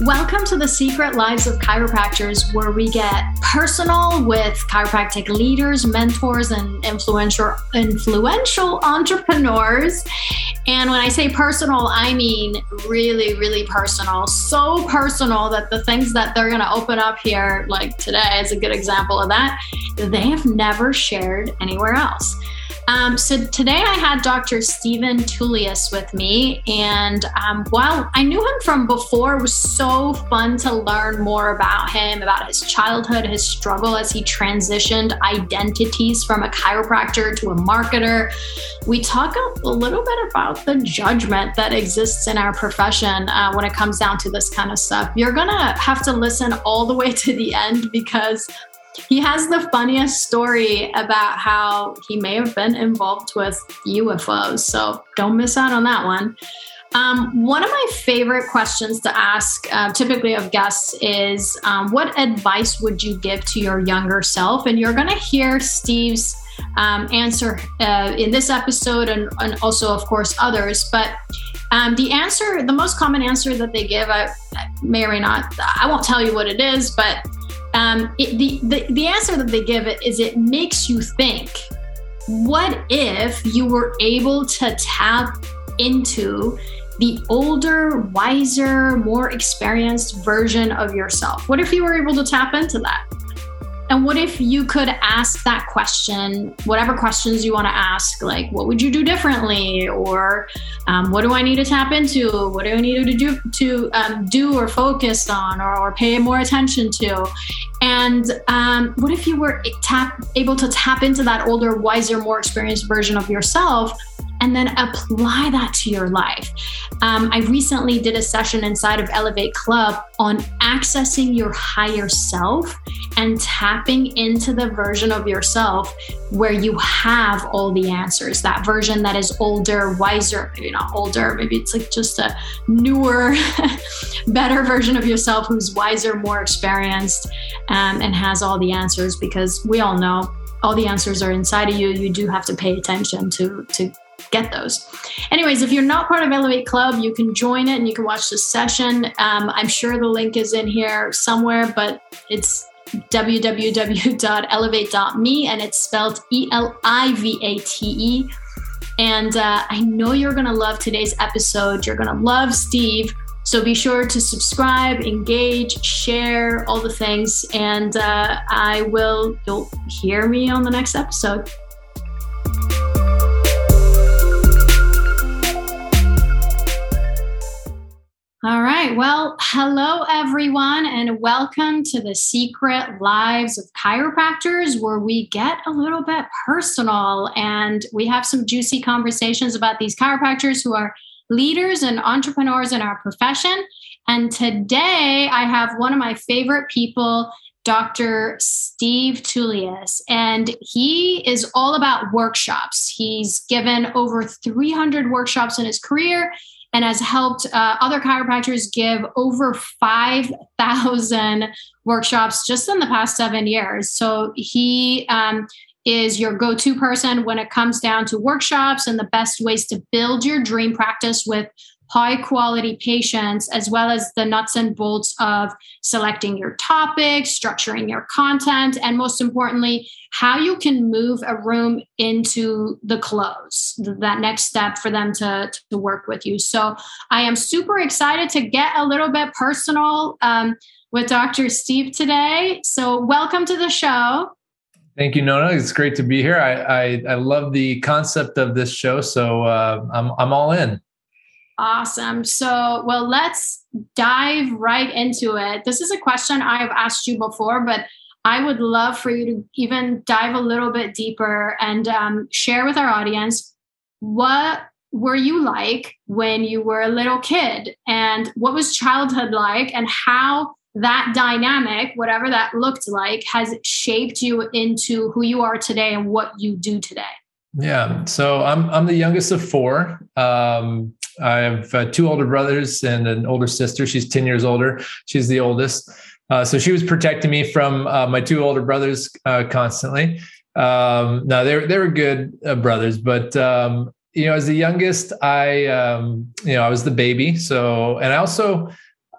Welcome to the Secret Lives of Chiropractors, where we get personal with chiropractic leaders, mentors, and influential influential entrepreneurs. And when I say personal, I mean really, really personal. So personal that the things that they're going to open up here, like today, is a good example of that. They have never shared anywhere else. Um, so today I had Dr. Stephen Tullius with me, and um, while I knew him from before, it was so fun to learn more about him, about his childhood, his struggle as he transitioned identities from a chiropractor to a marketer. We talk a, little bit about the judgment that exists in our profession uh, when it comes down to this kind of stuff. You're gonna have to listen all the way to the end because he has the funniest story about how he may have been involved with UFOs. So don't miss out on that one. Um, one of my favorite questions to ask, uh, typically of guests, is um, what advice would you give to your younger self? And you're going to hear Steve's um, answer uh, in this episode and, and, also, of course, others. But um, the answer, the most common answer that they give, I, I may or may not, I won't tell you what it is, but um, it, the, the, the answer that they give it is it makes you think what if you were able to tap into the older, wiser, more experienced version of yourself? What if you were able to tap into that? And what if you could ask that question, whatever questions you want to ask, like what would you do differently, or um, what do I need to tap into, what do I need to do to um, do or focus on, or, or, pay more attention to? And um, what if you were tap able to tap into that older, wiser, more experienced version of yourself? And then apply that to your life. Um, I recently did a session inside of Elevate Club on accessing your higher self and tapping into the version of yourself where you have all the answers. That version that is older, wiser, maybe not older, maybe it's like just a newer, better version of yourself who's wiser, more experienced, um, and has all the answers because we all know all the answers are inside of you. You do have to pay attention to to get those. Anyways, if you're not part of Elevate Club, you can join it and you can watch the session. Um, I'm sure the link is in here somewhere, but it's www.elivate.me and it's spelled E L I V A T E. And uh, I know you're going to love today's episode. You're going to love Steve. So be sure to subscribe, engage, share, all the things. And uh, I will, you'll hear me on the next episode. All right. Well, hello, everyone, and welcome to the Secret Lives of Chiropractors, where we get a little bit personal and we have some juicy conversations about these chiropractors who are leaders and entrepreneurs in our profession. And today I have one of my favorite people, Dr. Steve Tullius, and he is all about workshops. He's given over 300 workshops in his career and has helped uh, other chiropractors give over 5,000 workshops just in the past seven years. So he um, is your go to person when it comes down to workshops and the best ways to build your dream practice with high quality patients, as well as the nuts and bolts of selecting your topics, structuring your content, and most importantly, how you can move a room into the close, that next step for them to, to work with you. So I am super excited to get a little bit personal um, with Dr. Steve today. So welcome to the show. Thank you, Nona. It's great to be here. I I, I love the concept of this show, so uh, I'm I'm all in. Awesome. So, well, let's dive right into it. This is a question I've asked you before, but I would love for you to even dive a little bit deeper and um, share with our audience what were you like when you were a little kid? And what was childhood like? And how that dynamic whatever that looked like has shaped you into who you are today and what you do today? Yeah. So i'm i'm the youngest of four. Um, I have uh, two older brothers and an older sister. She's 10 years older. She's the oldest. Uh, so she was protecting me from uh, my two older brothers uh, constantly. Um, now they they were good uh, brothers, but um, you know, as the youngest, I, um, you know, I was the baby. So, and I also,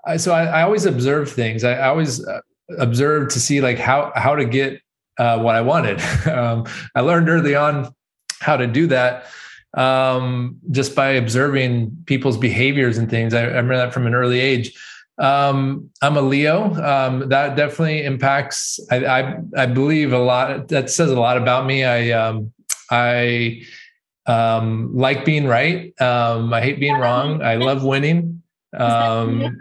I, so I, I, always observe things. I, I always uh, observe to see like how how to get what I wanted. um, I learned early on how to do that um, just by observing people's behaviors and things. I, I remember that from an early age. Um, I'm a Leo. Um, that definitely impacts. I, I, I believe a lot. That says a lot about me. I um, I um, like being right. Um, I hate being wrong. I love winning. Um,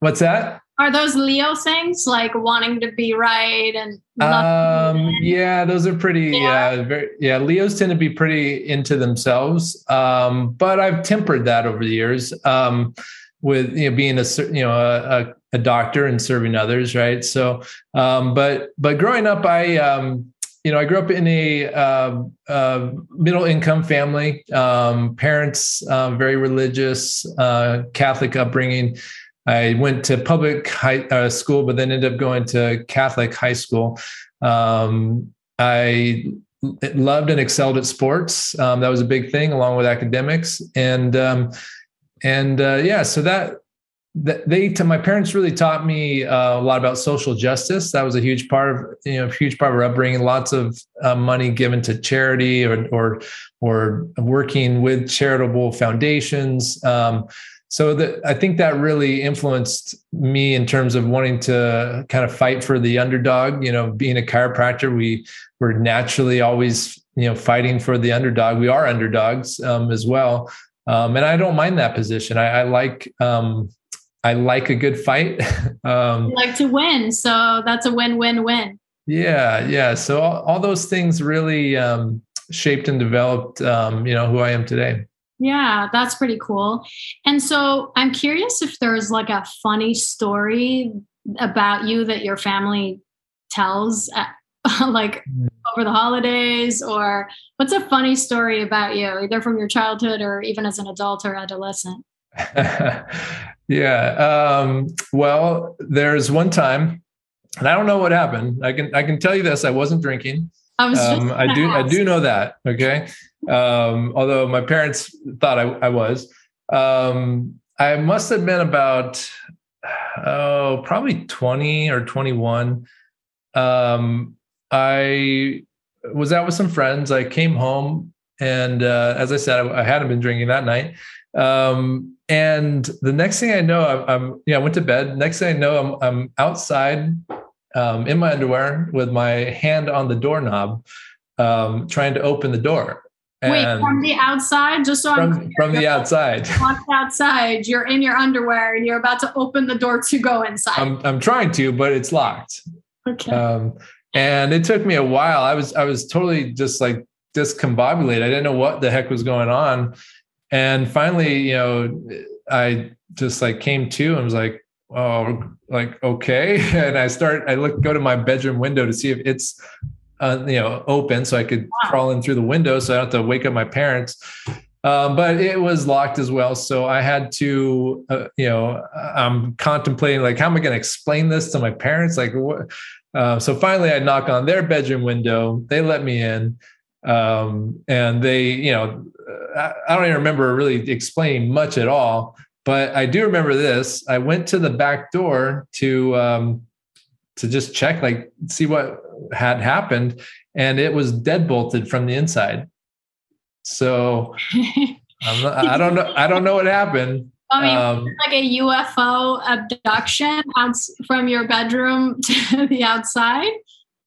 what's that? Are those Leo things like wanting to be right and? Um, yeah, those are pretty. Yeah. Uh, very, yeah, Leos tend to be pretty into themselves. Um, but I've tempered that over the years. Um, with you know being a you know a, a doctor and serving others, right? So, um, but but growing up, I um, you know, I grew up in a uh, uh, middle income family. Um, parents uh, very religious, uh, Catholic upbringing. I went to public high uh, school, but then ended up going to Catholic high school. Um, I loved and excelled at sports. Um, that was a big thing, along with academics, and um, and uh, yeah, so that that they to my parents really taught me uh, a lot about social justice that was a huge part of you know huge part of our upbringing lots of uh, money given to charity or or or working with charitable foundations um, so that i think that really influenced me in terms of wanting to kind of fight for the underdog you know being a chiropractor we we're naturally always you know fighting for the underdog we are underdogs um, as well um, and I don't mind that position. I, I like um, I like a good fight. um, like to win. So that's a win, win, win. Yeah. Yeah. So all, all those things really um, shaped and developed, um, you know, who I am today. Yeah, that's pretty cool. And so I'm curious if there's like a funny story about you that your family tells, uh, like mm. over the holidays, or what's a funny story about you, either from your childhood or even as an adult or adolescent? Yeah. Um, well, there's one time, and I don't know what happened. I can I can tell you this: I wasn't drinking. I was. Um, I do. Ask. I do know that. Okay. Um, although my parents thought I, I was. Um, I must have been about oh probably 20 or 21. Um, I was out with some friends. I came home, and uh, as I said, I, I hadn't been drinking that night. Um, and the next thing I know, I'm, I'm yeah, I went to bed. Next thing I know, I'm I'm outside um, in my underwear with my hand on the doorknob, um, trying to open the door. Wait, from the outside, just so from, I'm from the outside. outside, you're in your underwear and you're about to open the door to go inside. I'm I'm trying to, but it's locked. Okay. Um, and it took me a while. I was I was totally just like discombobulated. I didn't know what the heck was going on and finally you know i just like came to and was like oh like okay and i start i look go to my bedroom window to see if it's uh, you know open so i could wow. crawl in through the window so i don't have to wake up my parents. Um, but it was locked as well so i had to uh, you know i'm contemplating like how am i going to explain this to my parents? Like what uh, so finally i knock on their bedroom window they let me in um, and they you know I, I don't even remember really explaining much at all but i do remember this. I went to the back door to um, to just check like see what had happened and it was dead bolted from the inside so not, i don't know i don't know what happened I mean, um, like a UFO abduction out from your bedroom to the outside.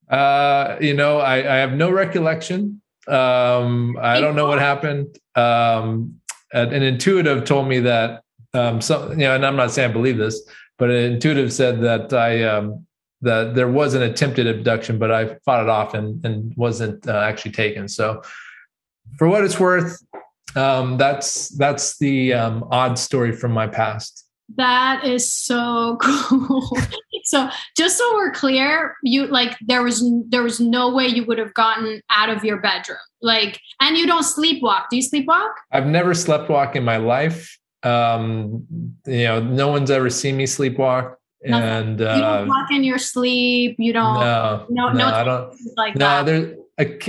Uh, you know, I, I have no recollection. Um, I don't know what happened. Um, an intuitive told me that um, some, you know, and I'm not saying I believe this, but an intuitive said that I um, that there was an attempted abduction, but I fought it off and, and wasn't uh, actually taken. So, for what it's worth, um, that's that's the um, odd story from my past. That is so cool. so just so we're clear, you like there was there was no way you would have gotten out of your bedroom. Like and you don't sleepwalk. Do you sleepwalk? I've never sleepwalk in my life. Um, you know, no one's ever seen me sleepwalk. Nothing. And uh, you don't walk in your sleep. You don't. No, no, no. no I don't like no, that. there's.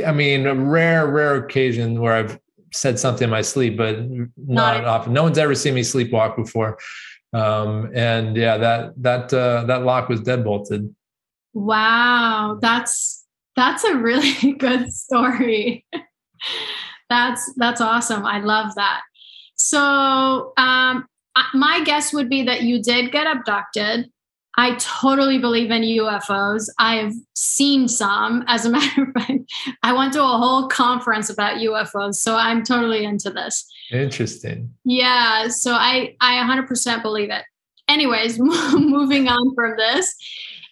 I mean, a rare, rare occasion where I've said something in my sleep, but not, not often. No one's ever seen me sleepwalk before. Um, and yeah, that that uh, that lock was dead bolted. Wow, that's that's a really good story. that's that's awesome. I love that. So, um, my guess would be that you did get abducted. I totally believe in UFOs. I've seen some. As a matter of fact, I went to a whole conference about UFOs, so I'm totally into this. Interesting. Yeah, so I I 100% believe it. Anyways, moving on from this.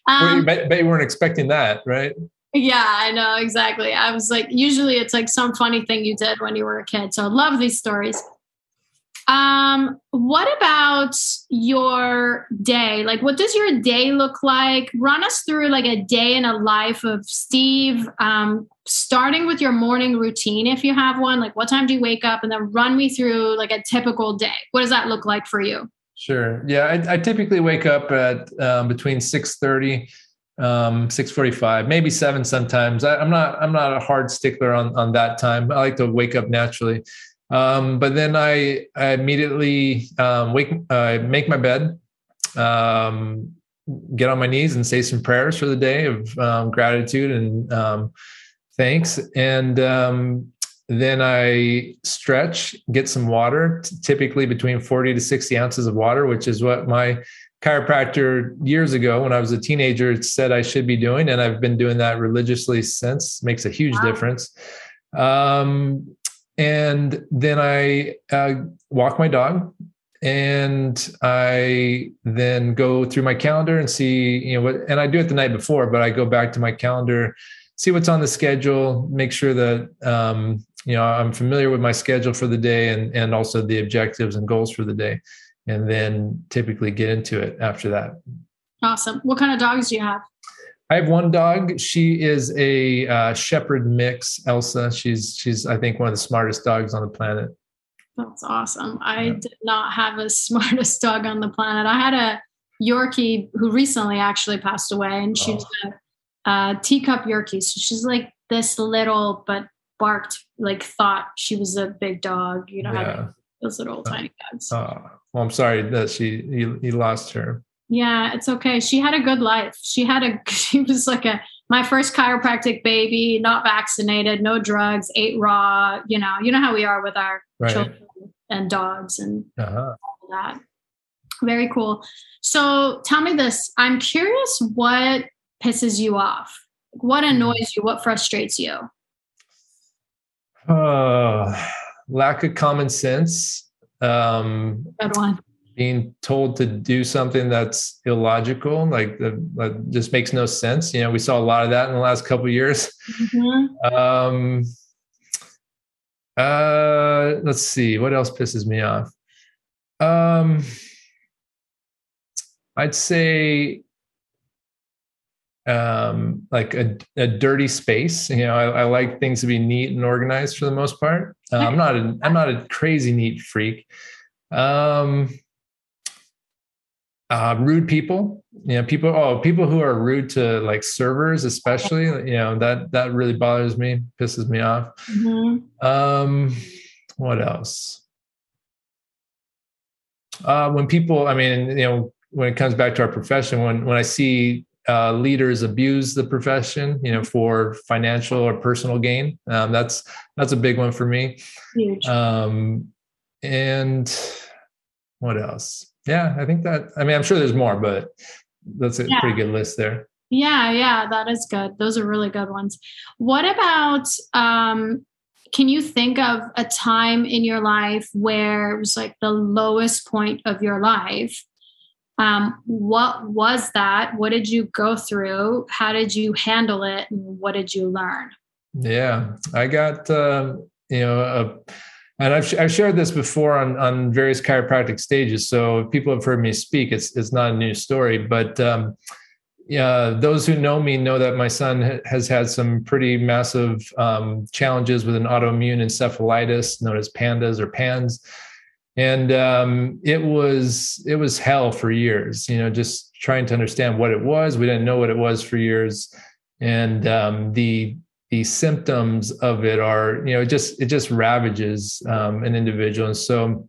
Um, well, you bet, bet you weren't expecting that, right? Yeah, I know exactly. I was like, usually it's like some funny thing you did when you were a kid. So I love these stories. Um, what about your day? Like, what does your day look like? Run us through like a day in a life of Steve, um, starting with your morning routine if you have one. Like, what time do you wake up? And then run me through like a typical day. What does that look like for you? Sure. Yeah, I, I typically wake up at um, between six thirty, um, six forty-five, maybe seven sometimes. I, I'm not I'm not a hard stickler on on that time. I like to wake up naturally. Um, but then I, I immediately um, wake, uh, make my bed, um, get on my knees and say some prayers for the day of um, gratitude and um, thanks. And um, then I stretch, get some water, typically between 40 to 60 ounces of water, which is what my chiropractor years ago when I was a teenager said I should be doing. And I've been doing that religiously since, makes a huge wow. difference. Um, and then I uh, walk my dog, and I then go through my calendar and see, you know, what, and I do it the night before, but I go back to my calendar, see what's on the schedule, make sure that um, you know I'm familiar with my schedule for the day, and and also the objectives and goals for the day, and then typically get into it after that. Awesome. What kind of dogs do you have? I have one dog. She is a uh, shepherd mix, Elsa. She's she's I think one of the smartest dogs on the planet. That's awesome. I yeah. did not have a smartest dog on the planet. I had a Yorkie who recently actually passed away, and she's oh. a, teacup Yorkie. So she's like this little, but barked like thought she was a big dog. You know, yeah. those little uh, tiny dogs. Uh, well, I'm sorry that she you, you lost her. Yeah, it's okay. She had a good life. She had a, she was like a, my first chiropractic baby, not vaccinated, no drugs, ate raw, you know, you know how we are with our right. children and dogs and uh-huh. all that. Very cool. So tell me this. I'm curious what pisses you off? What hmm. annoys you? What frustrates you? Uh, lack of common sense. Um, Good one being told to do something that's illogical, like that just makes no sense. You know, we saw a lot of that in the last couple years. Mm-hmm. Um, uh, let's see, what else pisses me off? Um, I'd say um, like a, a dirty space. You know, I, I, like things to be neat and organized for the most part. Uh, I'm not a, I'm not a crazy neat freak. Um, uh, rude people you know people oh people who are rude to like servers especially you know that that really bothers me pisses me off. Mm-hmm. um what else? Uh when people i mean you know when it comes back to our profession when when i see uh, leaders abuse the profession you know for financial or personal gain um, that's that's a big one for me. Huge. um and what else yeah, I think that. I mean, I'm sure there's more, but that's a yeah. pretty good list there. Yeah, yeah, that is good. Those are really good ones. What about? um Can you think of a time in your life where it was like the lowest point of your life? Um, what was that? What did you go through? How did you handle it? And what did you learn? Yeah, I got uh, you know a and I've, I've shared this before on, on various chiropractic stages. So people have heard me speak. It's, it's not a new story, but um, yeah, those who know me know that my son has had some pretty massive um, challenges with an autoimmune encephalitis known as PANDAS or PANS. And um, it was it was hell for years, you know, just trying to understand what it was. We didn't know what it was for years, and um, the the symptoms of it are you know it just it just ravages um, an individual. And so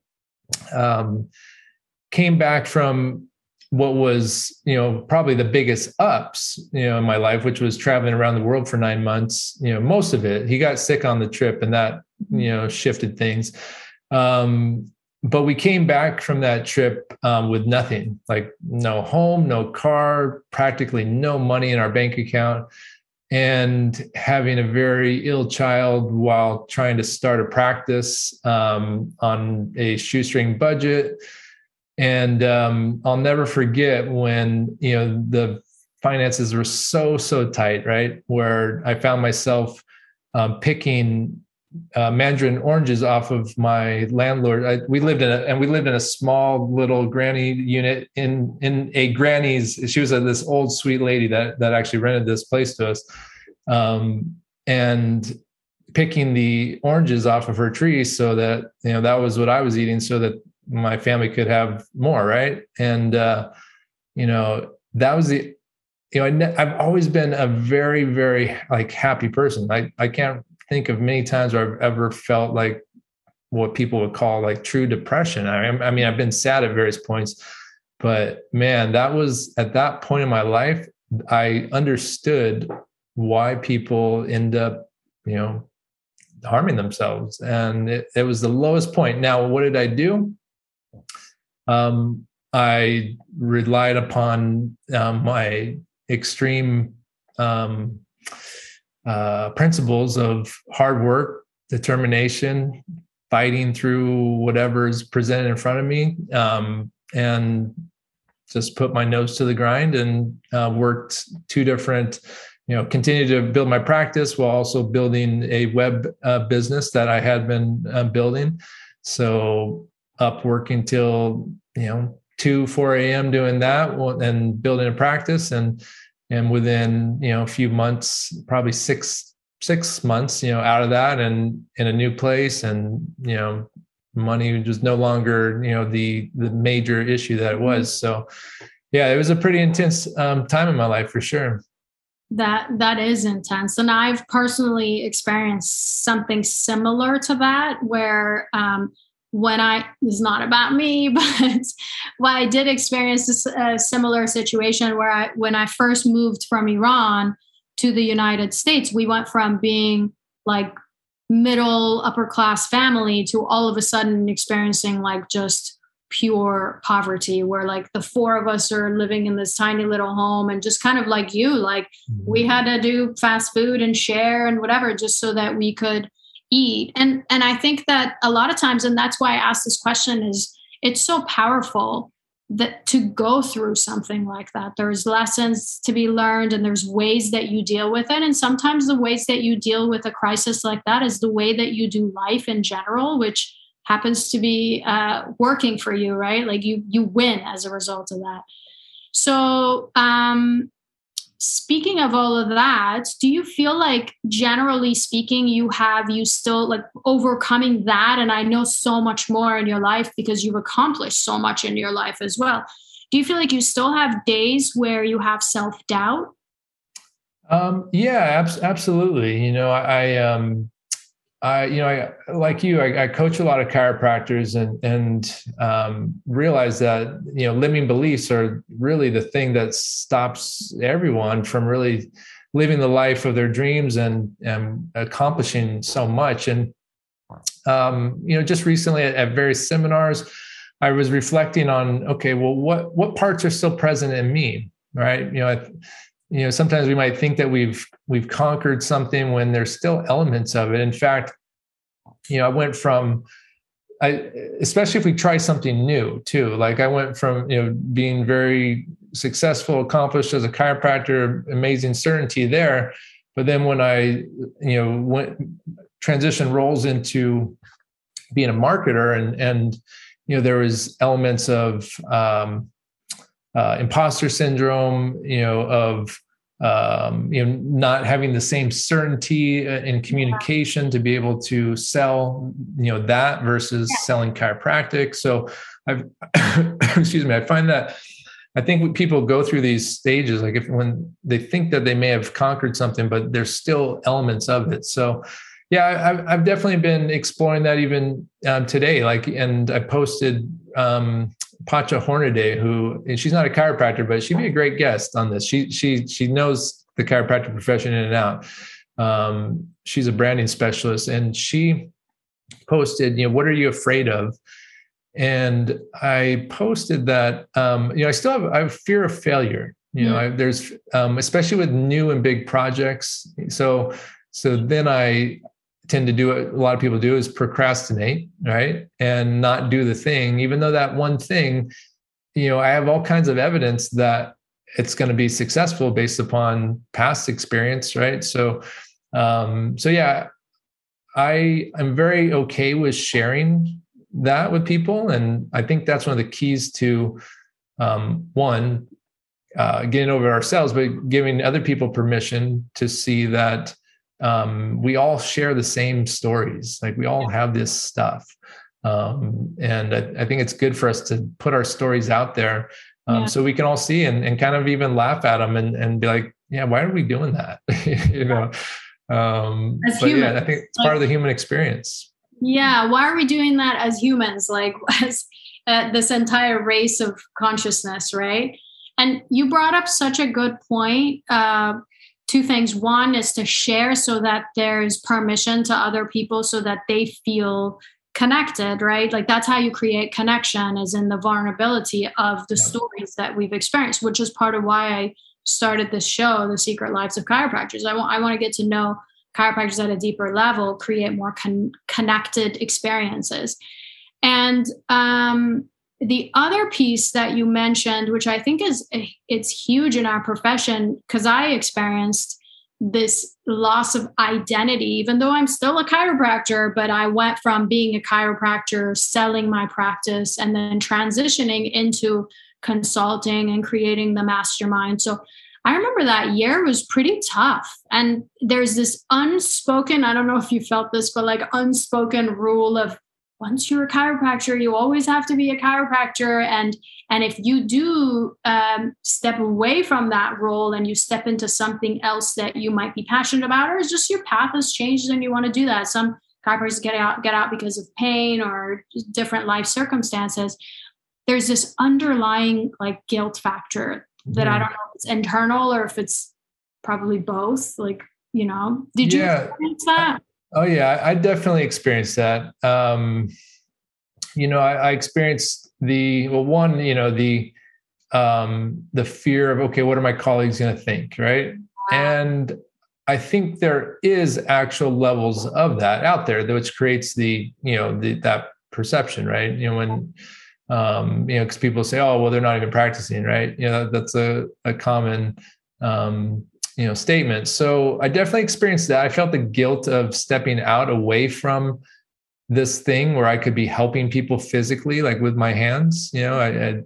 um, came back from what was you know probably the biggest ups you know in my life which was traveling around the world for nine months you know most of it. He got sick on the trip and that you know shifted things. Um, but we came back from that trip um, with nothing like no home no car practically no money in our bank account and having a very ill child while trying to start a practice um, on a shoestring budget and um, I'll never forget when you know the finances were so so tight, right? Where I found myself um, picking uh, mandarin oranges off of my landlord. I, we lived in a and we lived in a small little granny unit in in a granny's. She was a, this old sweet lady that that actually rented this place to us, um, and picking the oranges off of her tree so that you know that was what I was eating so that my family could have more, right? And uh, you know, that was the you know, I I've always been a very, very like happy person. I I can't think of many times where I've ever felt like what people would call like true depression. I, I mean, I've been sad at various points, but man, that was at that point in my life, I understood why people end up, you know, harming themselves. And it, it was the lowest point. Now, what did I do? um, I relied upon um, my extreme um, uh, principles of hard work, determination, fighting through whatever is presented in front of me, um, and just put my nose to the grind and uh, worked two different you know continue to build my practice while also building a web uh, business that i had been uh, building. So up working till you know 2 4 a.m doing that and building a practice and and within you know a few months probably six six months you know out of that and in a new place and you know money was no longer you know the the major issue that it mm-hmm. was. So yeah it was a pretty intense um, time in my life for sure. That that is intense. And i've personally experienced something similar to that where um, when I it's not about me, but well, I did experience a similar situation where I when I first moved from Iran to the United States, we went from being like middle upper class family to all of a sudden experiencing like just pure poverty where like the four of us are living in this tiny little home and just kind of like you like we mm-hmm. had to do fast food and share and whatever just so that we could eat. And and i think that a lot of times and that's why i asked this question is it's so powerful that to go through something like that. There's lessons to be learned and there's ways that you deal with it. And sometimes the ways that you deal with a crisis like that is the way that you do life in general which happens to be uh, working for you right? Like you you win as a result of that. So um speaking of all of that do you feel like generally speaking you have you still like overcoming that? And i know so much more in your life because you've accomplished so much in your life as well. Do you feel like you still have days where you have self-doubt? Um yeah ab- absolutely. You know i um I, you know, I like you, I, I, coach a lot of chiropractors and and um, realize that you know limiting beliefs are really the thing that stops everyone from really living the life of their dreams and and accomplishing so much. And um, you know, just recently at, at various seminars, I was reflecting on, okay, well, what what parts are still present in me, right? You know, you know sometimes we might think that we've we've conquered something when there's still elements of it. In fact you know i went from I, especially if we try something new too like i went from you know being very successful accomplished as a chiropractor amazing certainty there. But then when i you know went transition roles into being a marketer and and you know there was elements of um, uh, imposter syndrome, you know, of um, you know not having the same certainty uh, in communication to be able to sell, you know, that versus yeah. selling chiropractic. So I've excuse me, I find that I think people go through these stages, like if when they think that they may have conquered something, but there's still elements of it. So yeah, I've, I've definitely been exploring that even um, today. Like, and I posted um, Pacha Hornaday, who and she's not a chiropractor, but she'd be a great guest on this. She she she knows the chiropractic profession in and out. Um, she's a branding specialist, and she posted, you know, what are you afraid of? And I posted that, um, you know, I still have I have fear of failure. You know, I, there's um, especially with new and big projects. So so then I tend to do what a lot of people do is procrastinate, right? And not do the thing, even though that one thing, you know, I have all kinds of evidence that it's going to be successful based upon past experience, right? So, um, so yeah, I am very okay with sharing that with people, and I think that's one of the keys to um, one uh, getting over ourselves, but giving other people permission to see that um, we all share the same stories. Like we all have this stuff. Um, and I, I, think it's good for us to put our stories out there um, yeah. so we can all see and, and kind of even laugh at them and, and be like, yeah, why are we doing that? you know? Um, as but humans, yeah, I think it's like, part of the human experience. Yeah. Why are we doing that as humans? Like as uh, this entire race of consciousness, right? And you brought up such a good point. Uh, two things. One is to share so that there's permission to other people so that they feel connected, right? Like that's how you create connection is in the vulnerability of the yeah. stories that we've experienced, which is part of why I started this show, The Secret Lives of Chiropractors. I want I want to get to know chiropractors at a deeper level, create more con- connected experiences. And um, the other piece that you mentioned which i think is eh, it's huge in our profession because i experienced this loss of identity even though i'm still a chiropractor but i went from being a chiropractor selling my practice and then transitioning into consulting and creating the mastermind. So i remember that year was pretty tough and there's this unspoken i don't know if you felt this but like unspoken rule of once you're a chiropractor you always have to be a chiropractor. And and if you do um, step away from that role and you step into something else that you might be passionate about or it's just your path has changed and you want to do that. Some chiropractors get out get out because of pain or different life circumstances. There's this underlying like guilt factor that i don't know if it's internal or if it's probably both like you know. Did you experience that Oh yeah, I definitely experienced that. Um, you know, I, I, experienced the well, one, you know, the um, the fear of okay, what are my colleagues going to think, right? And I think there is actual levels of that out there, which creates the you know the, that perception, right? You know, when um, you know, because people say, oh, well, they're not even practicing, right? You know, that's a a common um, you know statements so i definitely experienced that. I felt the guilt of stepping out away from this thing where i could be helping people physically like with my hands you know i i,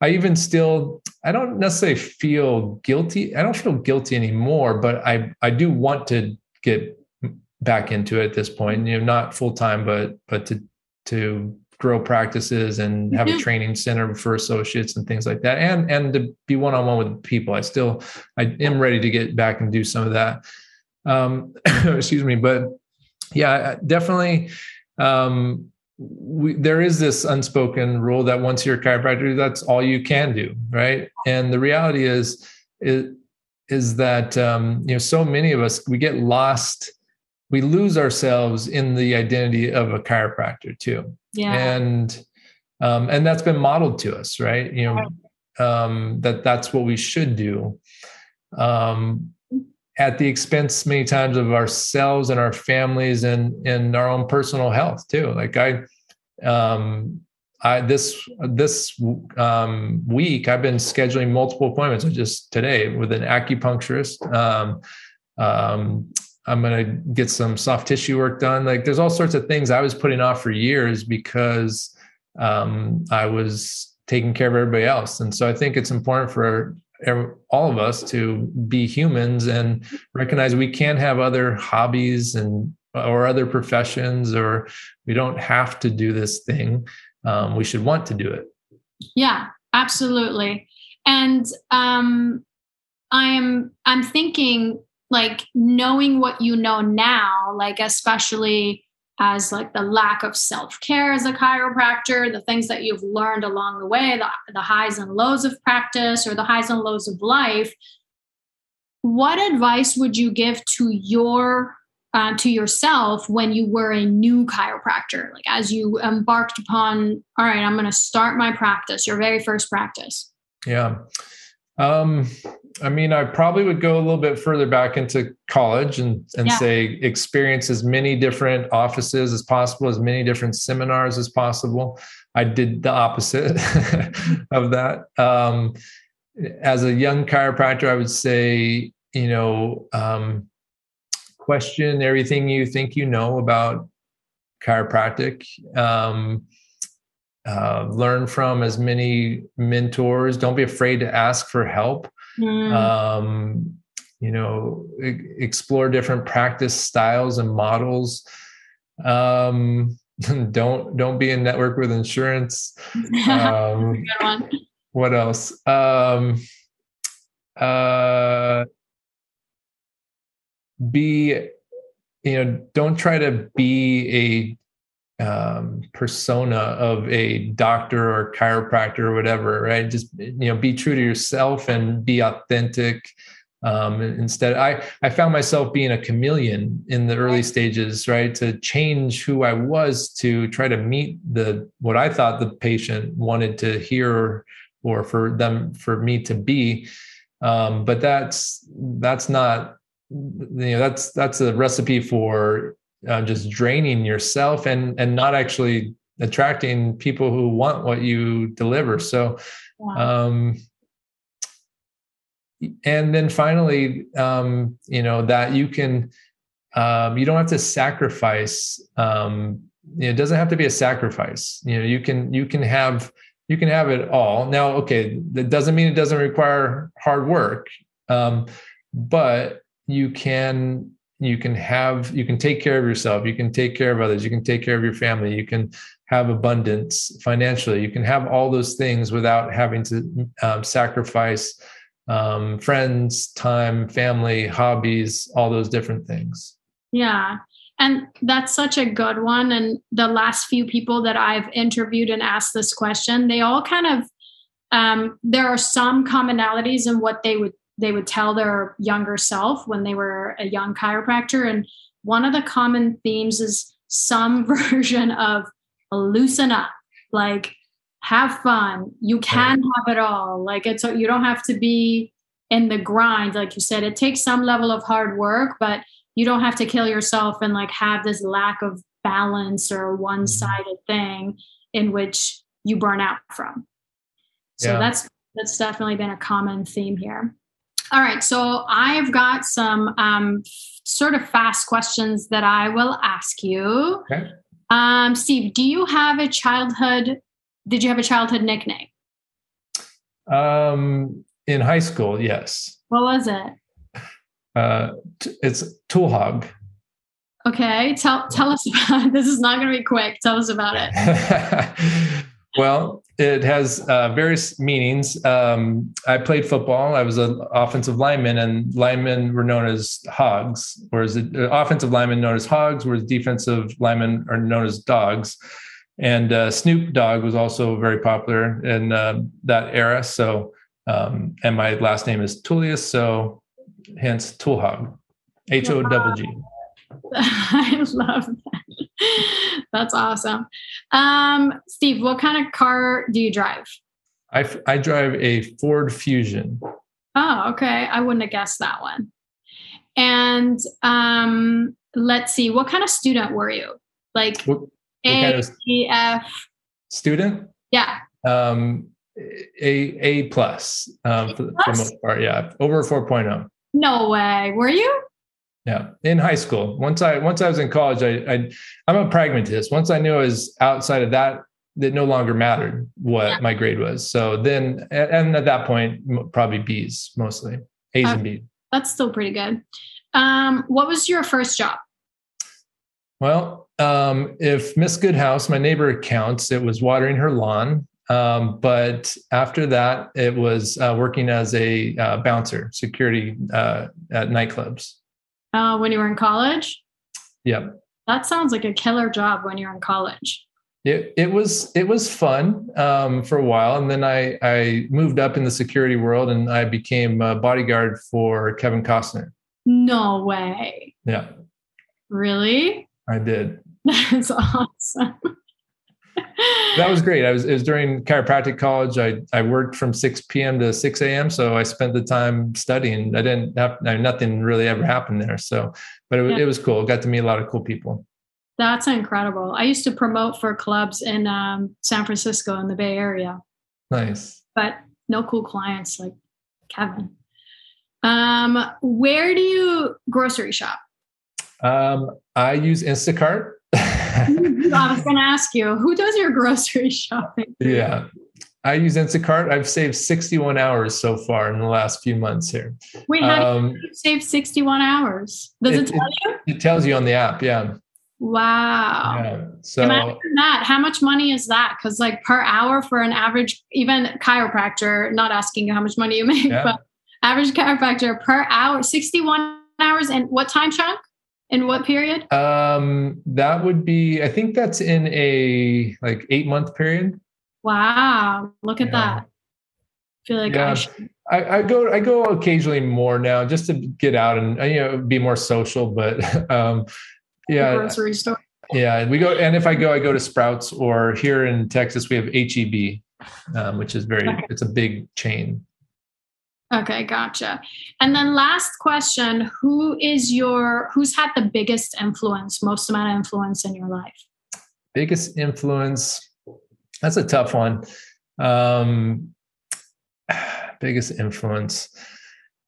I even still i don't necessarily feel guilty. I don't feel guilty anymore but i i do want to get back into it at this point you know not full time but but to to grow practices and have mm-hmm. a training center for associates and things like that and and to be one-on-one with people. I still i am ready to get back and do some of that. Um excuse me but yeah definitely um we, there is this unspoken rule that once you're a chiropractor that's all you can do right? And the reality is is, is that um you know so many of us we get lost we lose ourselves in the identity of a chiropractor too. Yeah. And um, and that's been modeled to us right? You know um, that that's what we should do. Um, at the expense many times of ourselves and our families and and our own personal health too. Like i um i this this um week i've been scheduling multiple appointments. Just today with an acupuncturist um um I'm going to get some soft tissue work done. Like there's all sorts of things I was putting off for years because um, I was taking care of everybody else. And so I think it's important for all of us to be humans and recognize we can have other hobbies and or other professions or we don't have to do this thing um, we should want to do it yeah absolutely and um, i'm i'm thinking like knowing what you know now, like especially as like the lack of self-care as a chiropractor the things that you've learned along the way the, the highs and lows of practice or the highs and lows of life what advice would you give to your uh, to yourself when you were a new chiropractor? Like as you embarked upon all right i'm going to start my practice your very first practice. Yeah. Um I mean, I probably would go a little bit further back into college and, and yeah. say experience as many different offices as possible, as many different seminars as possible. I did the opposite of that. Um, as a young chiropractor, I would say, you know, um, question everything you think you know about chiropractic. Um, uh, learn from as many mentors. Don't be afraid to ask for help. Mm. Um, you know, explore different practice styles and models. Um, don't don't be in network with insurance. Um, what else? Um, uh, be you know don't try to be a um, persona of a doctor or chiropractor or whatever right? Just you know be true to yourself and be authentic um, instead. I i found myself being a chameleon in the early stages right? To change who i was to try to meet the what i thought the patient wanted to hear or for them for me to be. Um, but that's that's not you know that's that's a recipe for uh, just draining yourself and and not actually attracting people who want what you deliver. So um and then finally um you know that you can um you don't have to sacrifice um you know, it doesn't have to be a sacrifice. You know you can you can have you can have it all. Now okay that doesn't mean it doesn't require hard work um but you can you can have you can take care of yourself you can take care of others you can take care of your family you can have abundance financially you can have all those things without having to um, sacrifice um, friends time family hobbies all those different things. Yeah. And that's such a good one. And the last few people that i've interviewed and asked this question they all kind of um, there are some commonalities in what they would they would tell their younger self when they were a young chiropractor. And one of the common themes is some version of loosen up, like have fun. You can have it all. Like it's you don't have to be in the grind, like you said. It takes some level of hard work, but you don't have to kill yourself and like have this lack of balance or mm-hmm. one-sided thing in which you burn out from. So yeah. that's that's definitely been a common theme here. All right. So I've got some um, sort of fast questions that I will ask you. Okay. Um, Steve, do you have a childhood? Did you have a childhood nickname? Um, in high school, yes. What was it? Uh, t- it's Tool Hog. Okay, tell tell us about. This is not going to be quick. Tell us about it. Well, it has uh, various meanings. Um, I played football. I was an offensive lineman, and linemen were known as hogs, whereas the uh, offensive linemen known as hogs, whereas defensive linemen are known as dogs. And uh, Snoop Dogg was also very popular in uh, that era. So, um, and my last name is Tullius, so hence Tool Hog, H O double G. I love. That's awesome. Um, Steve, what kind of car do you drive? I, I drive a Ford Fusion. Oh, okay. I wouldn't have guessed that one. And um, let's see, what kind of student were you? Like what, what A, kind of E, F? Student? Yeah. Um, a A plus um, for, for the most part. Yeah, over 4.0. No way. Were you? Yeah, in high school. Once I once I was in college, I, I I'm a pragmatist. Once I knew I was outside of that, it no longer mattered what yeah. my grade was. So then, and at that point, probably B's mostly, A's uh, and B's. That's still pretty good. Um, what was your first job? Well, um, if Miss Goodhouse, my neighbor, counts, it was watering her lawn. Um, but after that, it was uh, working as a uh, bouncer, security uh, at nightclubs. Uh, when you were in college? Yep. That sounds like a killer job when you're in college. It it was it was fun um, for a while, and then I I moved up in the security world, and I became a bodyguard for Kevin Costner. No way. Yeah. Really? I did. That's awesome. That was great. I was it was during chiropractic college. I I worked from 6 p.m. to 6 a.m. So I spent the time studying. I didn't have I nothing really ever happened there. So, but it, yeah. it was cool. Got to meet a lot of cool people. That's incredible. I used to promote for clubs in um, San Francisco in the Bay Area. Nice. But no cool clients like Kevin. Um, where do you grocery shop? Um, I use Instacart. I was going to ask you, who does your grocery shopping? Yeah. I use Instacart. I've saved 61 hours so far in the last few months here. Wait, how um, do you save 61 hours? Does it, it tell you? It, it tells you on the app, yeah. Wow. Yeah. So imagine that. How much money is that? Because like per hour for an average, even chiropractor, not asking you how much money you make, yeah. but average chiropractor per hour, 61 hours and what time chunk? In what period? Um, that would be, I think that's in a like eight month period. Wow. Look at yeah. that. I feel like yeah. I, I, I, go I go occasionally more now just to get out and you know be more social, but um yeah grocery store yeah we go and if i go i go to sprouts or here in texas we have H-E-B um, which is very okay. it's a big chain okay gotcha. And then last question who is your who's had the biggest influence most amount of influence in your life? Biggest influence? That's a tough one. Um biggest influence.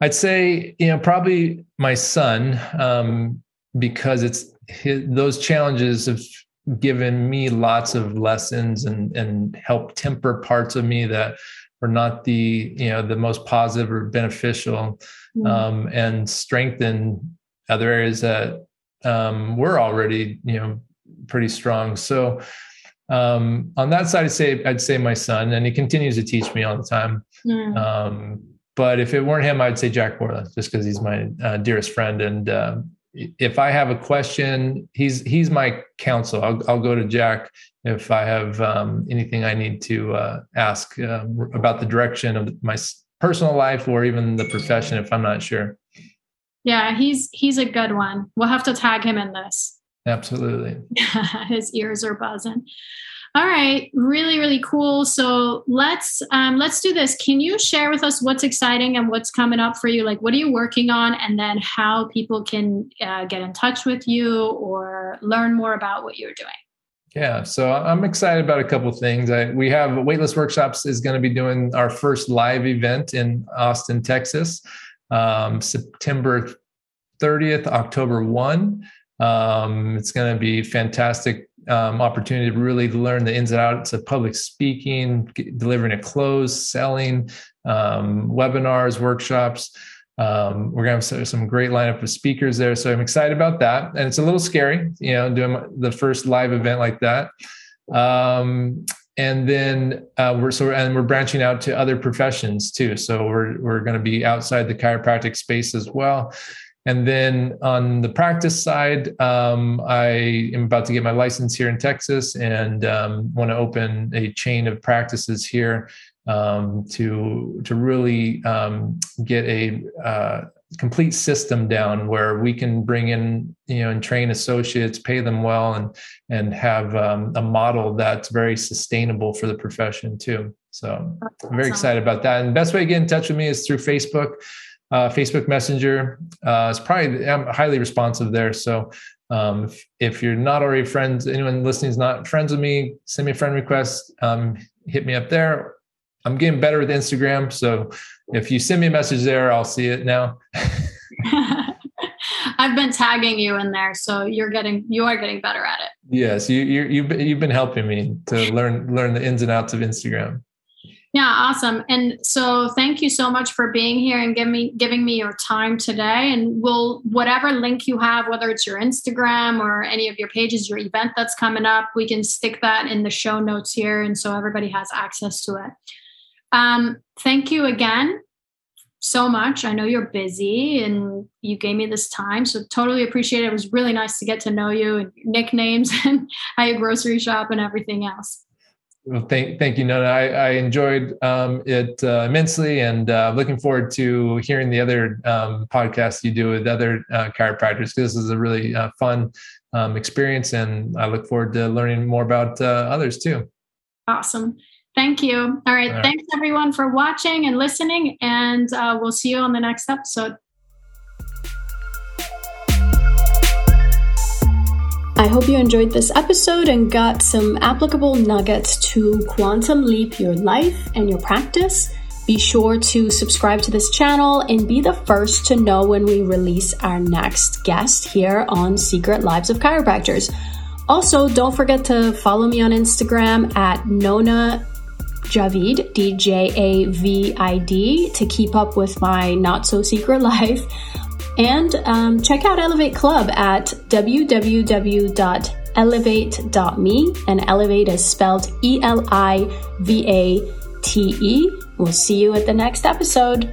I'd say you know probably my son um because it's his, those challenges have given me lots of lessons and and helped temper parts of me that were not the you know the most positive or beneficial mm-hmm. um, and strengthen other areas that um, were already you know pretty strong so um, on that side i'd say i'd say my son and he continues to teach me all the time mm. um, but if it weren't him i'd say jack borla just because he's my uh, dearest friend and uh, if I have a question, he's he's my counsel. I'll, I'll go to Jack if I have um, anything I need to uh, ask uh, about the direction of my personal life or even the profession if I'm not sure. Yeah, he's he's a good one. We'll have to tag him in this. Absolutely. His ears are buzzing. All right, really, really cool. So let's um, let's do this. Can you share with us what's exciting and what's coming up for you? Like, what are you working on, and then how people can uh, get in touch with you or learn more about what you're doing? Yeah, so I'm excited about a couple things. I, we have Weightless Workshops is going to be doing our first live event in Austin, Texas, um, September 30th, October 1. Um, it's going to be fantastic um, opportunity to really learn the ins and outs of public speaking, delivering a close, selling, um, webinars, workshops. Um, we're going to have some great lineup of speakers there, so I'm excited about that. And it's a little scary, you know, doing the first live event like that. Um, and then uh, we're so and we're branching out to other professions too. So we're we're going to be outside the chiropractic space as well. And then on the practice side, um, I am about to get my license here in Texas and um, want to open a chain of practices here um, to to really um, get a uh, complete system down where we can bring in you know and train associates, pay them well, and and have um, a model that's very sustainable for the profession too. So I'm very excited about that. And the best way to get in touch with me is through Facebook uh, Facebook Messenger. Uh, it's probably I'm highly responsive there. So um, if, if, you're not already friends, anyone listening is not friends with me, send me a friend request. Um, hit me up there. I'm getting better with Instagram, so if you send me a message there, I'll see it now. I've been tagging you in there, so you're getting you are getting better at it. Yes, you you you've been, you've been helping me to learn learn the ins and outs of Instagram. Yeah, awesome. And so thank you so much for being here and giving me giving me your time today. And we'll whatever link you have, whether it's your Instagram or any of your pages, your event that's coming up, we can stick that in the show notes here and so everybody has access to it. Um, thank you again so much. I know you're busy and you gave me this time. So totally appreciate it. It was really nice to get to know you and nicknames and how you grocery shop and everything else. Well, thank, thank you, Nona. I, I enjoyed um, it uh, immensely and uh, looking forward to hearing the other um, podcasts you do with other uh, chiropractors because this is a really uh, fun um, experience and I look forward to learning more about uh, others too. Awesome. Thank you. All right. All right. Thanks everyone for watching and listening, and uh, we'll see you on the next episode. I hope you enjoyed this episode and got some applicable nuggets to quantum leap your life and your practice. Be sure to subscribe to this channel and be the first to know when we release our next guest here on Secret Lives of Chiropractors. Also, don't forget to follow me on Instagram at Nona Djavid, D J A V I D, to keep up with my not so secret life. And um, check out Elivate Club at www.elivate.me. And Elivate is spelled E L I V A T E. We'll see you at the next episode.